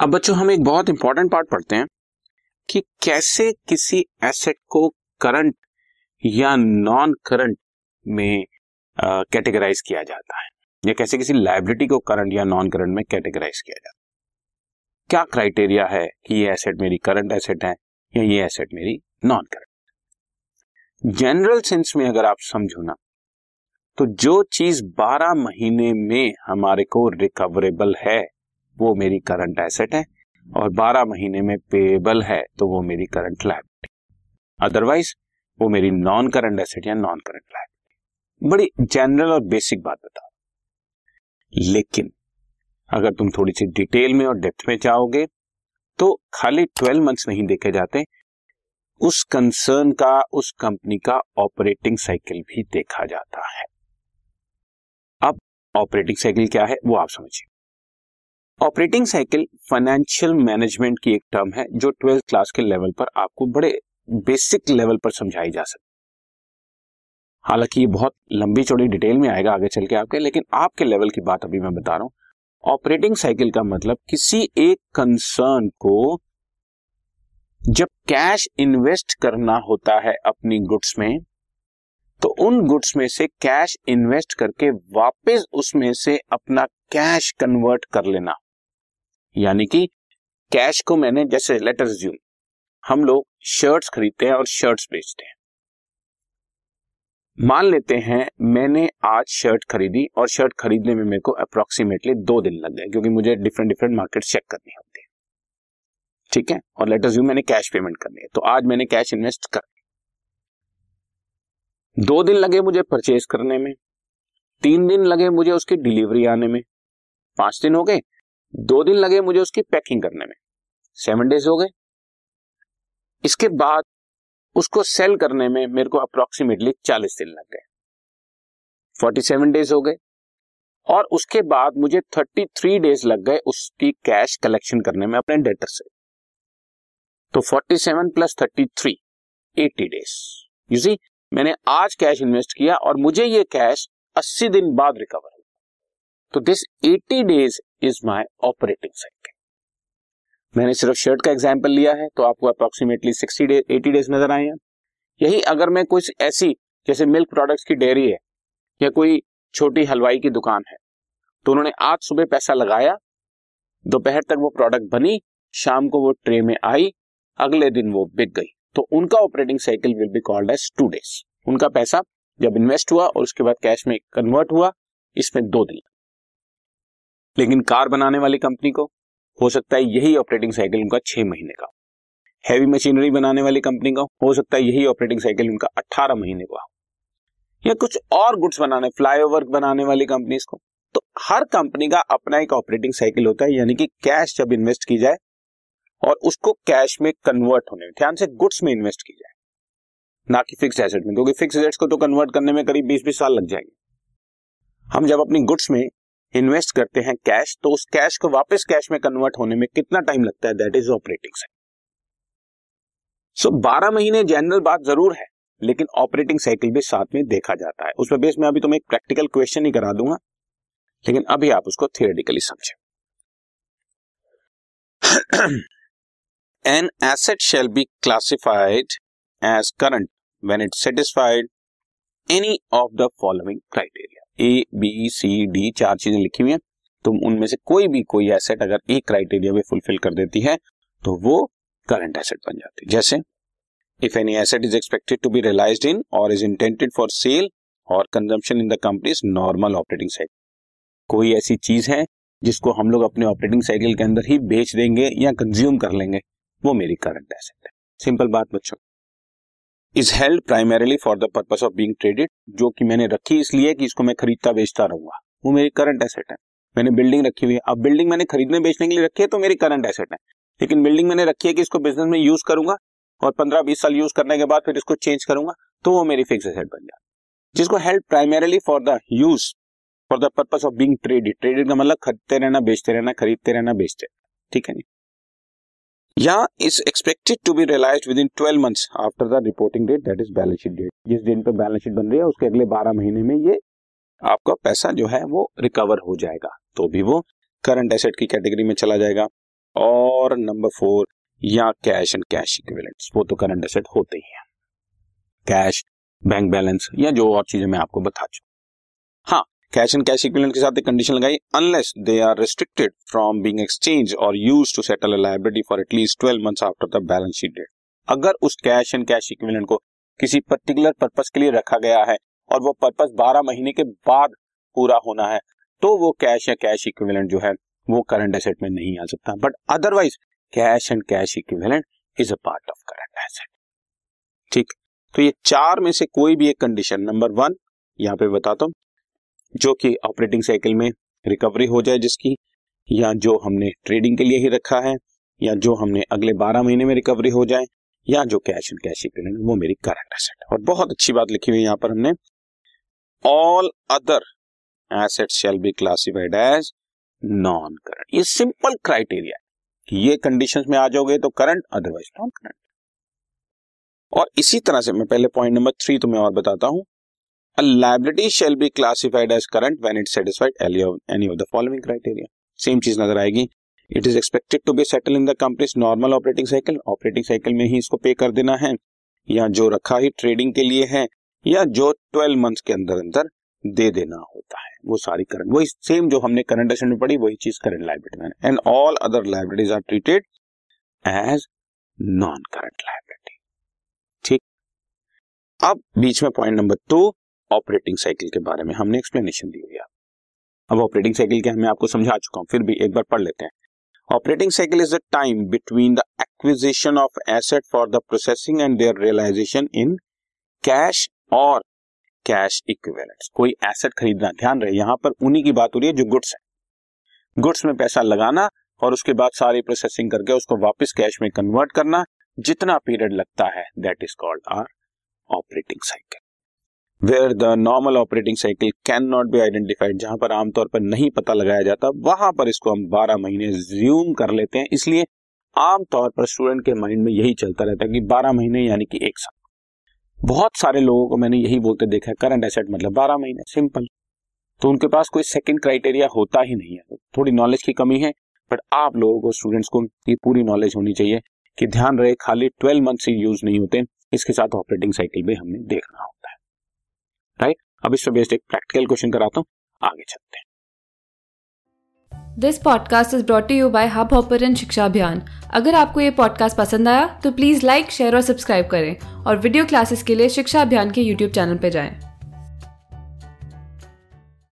अब बच्चों, हम एक बहुत इंपॉर्टेंट पार्ट पढ़ते हैं कि कैसे किसी एसेट को करंट या नॉन करंट में कैटेगराइज किया जाता है। या कैसे किसी लाइबिलिटी को करंट या नॉन करंट में कैटेगराइज किया जाता है। क्या क्राइटेरिया है कि ये एसेट मेरी करंट एसेट है या ये एसेट मेरी नॉन करंट जनरल सेंस में अगर आप समझो ना तो जो चीज़ 12 महीने में हमारे को रिकवरेबल है वो मेरी करंट एसेट है और 12 महीने में पेएबल है तो वो मेरी करंट लाइबिलिटी अदरवाइज़ वो मेरी नॉन करंट एसेट या नॉन करंट लाइबिलिटी बड़ी जनरल और बेसिक बात बताओ लेकिन, अगर तुम थोड़ी सी डिटेल में और डेप्थ में जाओगे तो खाली 12 मंथ्स नहीं देखे जाते उस कंसर्न का, उस कंपनी का ऑपरेटिंग साइकिल भी देखा जाता है। अब ऑपरेटिंग साइकिल क्या है, वो आप समझिए। ऑपरेटिंग साइकिल फाइनेंशियल मैनेजमेंट की एक टर्म है, जो ट्वेल्थ क्लास के लेवल पर आपको बड़े बेसिक लेवल पर समझाई जा सकती हालाँकि ये बहुत लंबी चौड़ी डिटेल में आएगा आगे चल के आपके, लेकिन आपके लेवल की बात अभी मैं बता रहा हूँ। ऑपरेटिंग साइकिल का मतलब किसी एक कंसर्न को जब कैश इन्वेस्ट करना होता है अपनी गुड्स में तो उन गुड्स में से कैश इन्वेस्ट करके वापस उसमें से अपना कैश कन्वर्ट कर लेना। यानी कि कैश को मैंने जैसे लेटर ज्यूम हम लोग शर्ट्स खरीदते हैं और शर्ट्स बेचते हैं। मान लेते हैं मैंने आज शर्ट खरीदी और शर्ट खरीदने में मेरे को अप्रोक्सीमेटली दो दिन लग गए क्योंकि मुझे डिफरेंट डिफरेंट मार्केट चेक करनी होती है। ठीक है? और लेटर ज्यूम मैंने कैश पेमेंट करनी है। तो आज मैंने कैश इन्वेस्ट कर दो दिन लगे मुझे परचेज करने में। तीन दिन लगे मुझे उसकी डिलीवरी आने में। पाँच दिन हो गए। दो दिन लगे मुझे उसकी पैकिंग करने में। सेवन डेज़ हो गए। इसके बाद उसको सेल करने में मेरे को अप्रोक्सीमेटली चालीस दिन लग गए। फोर्टी सेवन डेज़ हो गए। और उसके बाद मुझे थर्टी थ्री डेज़ लग गए उसकी कैश कलेक्शन करने में अपने डेटर से। तो forty seven plus thirty three eighty days you see मैंने आज कैश इन्वेस्ट किया और मुझे ये कैश अस्सी दिन बाद रिकवर हुआ। तो this eighty days is my operating cycle मैंने सिर्फ़ शर्ट का एग्ज़ाम्पल लिया है तो आपको approximately sixty days eighty days नज़र आए हैं। यही अगर मैं कुछ ऐसी, जैसे मिल्क प्रोडक्ट्स की डेयरी है, या कोई छोटी हलवाई की दुकान है तो उन्होंने आज सुबह पैसा लगाया, दोपहर तक वो प्रोडक्ट बनी, शाम को वो ट्रे में आई, अगले दिन वो बिक गई। तो उनका operating cycle will be called as two days उनका पैसा जब इन्वेस्ट हुआ और उसके बाद कैश में कन्वर्ट हुआ, इसमें दो दिन। लेकिन कार बनाने वाली कंपनी को हो सकता है यही ऑपरेटिंग साइकिल उनका छह महीने का हैवी मशीनरी बनाने वाली कंपनी का हो सकता है यही ऑपरेटिंग साइकिल उनका अट्ठारह महीने का या कुछ और गुड्स बनाने, फ्लाईओवर बनाने वाली कंपनीज़ को। तो हर कंपनी का अपना एक ऑपरेटिंग साइकिल होता है, यानी कि कैश जब इन्वेस्ट की जाए और उसको कैश में कन्वर्ट होने में, ध्यान से गुड्स में इन्वेस्ट की जाए। ना कि फिक्स एसेट में, क्योंकि फिक्स एसेट्स को तो कन्वर्ट करने में करीब बीस बीस साल लग जाएँगे। हम जब अपनी गुड्स में इन्वेस्ट करते हैं कैश तो उस कैश को वापस कैश में कन्वर्ट होने में कितना टाइम लगता है? That is operating cycle so बारह महीने जनरल बात ज़रूर है, लेकिन ऑपरेटिंग साइकिल भी साथ में देखा जाता है। उसमें बेस में अभी तुम्हें एक प्रैक्टिकल क्वेश्चन ही करा दूँगा, लेकिन अभी आप उसको थियोरेटिकली समझे। An asset shall be classified as current when it satisfied any of the following criteria A B C D चार चीज़ें लिखी हुई हैं। तुम उनमें से कोई भी कोई एसेट अगर एक क्राइटेरिया में फुलफिल कर देती है तो वो करंट एसेट बन जाती है। जैसे if any asset is expected to be realised in और इज़ इंटेंटेड फॉर सेल और consumption in the company's normal operating cycle कोई ऐसी चीज़ है जिसको हम लोग अपने ऑपरेटिंग साइकिल के अंदर ही बेच देंगे या कंज्यूम कर लेंगे, वो मेरी करंट एसेट है। सिंपल बात बच्चों। Is held primarily for the purpose of being traded जो कि मैंने रखी इसलिए कि इसको मैं खरीदता बेचता रहूँगा। वो मेरी करंट एसेट है। मैंने बिल्डिंग रखी हुई है। अब बिल्डिंग मैंने खरीदने बेचने के लिए रखी है तो मेरी करंट एसेट है। लेकिन बिल्डिंग मैंने रखी है कि इसको बिज़नेस में यूज़ करूँगा और पंद्रह बीस साल यूज़ करने के बाद फिर इसको चेंज करूँगा तो वो मेरी फिक्स एसेट बन जाती जिसको help primarily for the use for the purpose of being traded traded का मतलब खरीदते रहना, बेचते रहना, खरीदते रहना, बेचते ठीक है नहीं या is expected to be realise within twelve months after the reporting date that is balance sheet date जिस दिन पर बैलेंस शीट बन रही है, उसके अगले बारह महीने में ये आपका पैसा जो है वो रिकवर हो जाएगा। तो भी वो करंट एसेट की कैटेगरी में चला जाएगा। और नंबर फोर या कैश एंड कैश इक्विवेलेंट्स वो तो करंट एसेट होते ही हैं। कैश बैंक बैलेंस या जो और चीज़ें मैं आपको बता चुका हाँ कैश एंड कैश इक्विवेलेंट के साथ एक कंडीशन लगाई unless they are restricted from being exchange और use to settle a liability for at least 12 months after the balance sheet date अगर उस कैश एंड कैश इक्विवेलेंट को किसी पर्टिकुलर पर्पस के लिए रखा गया है और वो पर्पस 12 महीने के बाद पूरा होना है तो वो कैश या कैश इक्विवेलेंट जो है, वो करंट एसेट में नहीं आ सकता। But otherwise cash and cash equivalent is a part of current asset ठीक? तो ये चार में से कोई भी एक कंडीशन नंबर वन यहाँ पे बताता हूँ जो कि ऑपरेटिंग साइकिल में रिकवरी हो जाए जिसकी, या जो हमने ट्रेडिंग के लिए ही रखा है, या जो हमने अगले बारह महीने में रिकवरी हो जाए, या जो कैश एंड कैश इक्विवेलेंट वो मेरी करंट एसेट और बहुत अच्छी बात लिखी हुई यहाँ पर हमने all other asset shall be classified as non current ये सिंपल क्राइटेरिया कि ये कंडीशंस में आ जाओगे तो करंट अदरवाइज़ नॉन करंट और इसी तरह से मैं पहले पॉइंट नंबर थ्री तुम्हें और बताता हूँ। Liability shall be classified as current when it satisfied any of the following criteria same चीज़ नज़र आएगी it is expected to be settle in the company's normal operating cycle operating cycle में ही इसको पे कर देना है या जो रखा ही ट्रेडिंग के लिए है या जो ट्वेल्व मंथ के अंदर अंदर दे देना होता है वो सारी करंट वही सेम जो हमने करंट एसेट में पढ़ी वही चीज़ करंट लाइबिलिटी में and all other liabilities are treated as non current liability ठीक अब बीच में point number two operating cycle के बारे में हमने एक्सप्लेनेशन दी हुई है अब ऑपरेटिंग साइकिल के मैं आपको समझा चुका हूँ, फिर भी एक बार पढ़ लेते हैं। Operating cycle is the time between the acquisition of asset for the processing and their realisation in cash और कैश इक्विवेलेंट्स कोई एसेट खरीदना, ध्यान रहे, यहाँ पर उन्हीं की बात हो रही है जो गुड्स है। गुड्स में पैसा लगाना और उसके बाद सारी प्रोसेसिंग करके उसको वापस कैश में कन्वर्ट करना, जितना पीरियड लगता है that is called are operating cycle where the normal operating cycle can not be identified जहाँ पर आमतौर पर नहीं पता लगाया जाता, वहाँ पर इसको हम 12 महीने ज्यूम कर लेते हैं। इसलिए आमतौर पर स्टूडेंट के माइंड में यही चलता रहता है कि 12 महीने यानी कि एक साल। बहुत सारे लोगों को मैंने यही बोलते देखा है करंट एसेट मतलब बारह महीने सिंपल तो उनके पास कोई सेकंड क्राइटेरिया होता ही नहीं है। थोड़ी नॉलेज की कमी है बट आप लोगों को स्टूडेंट्स को ये पूरी नॉलेज होनी चाहिए कि ध्यान रहे, खाली ट्वेल्व मंथ से यूज़ नहीं होते, इसके साथ ऑपरेटिंग साइकिल भी हमने देखना होता है। राइट अब इस पर बेस्ड एक प्रैक्टिकल क्वेश्चन कराता हूँ। आगे चलते हैं। This podcast is brought you by hub hopper शिक्षा अभियान अगर आपको ये पॉडकास्ट पसंद आया तो प्लीज़ लाइक शेयर और सब्सक्राइब करें। और वीडियो क्लासेस के लिए शिक्षा अभियान के यूट्यूब चैनल पर जाएँ।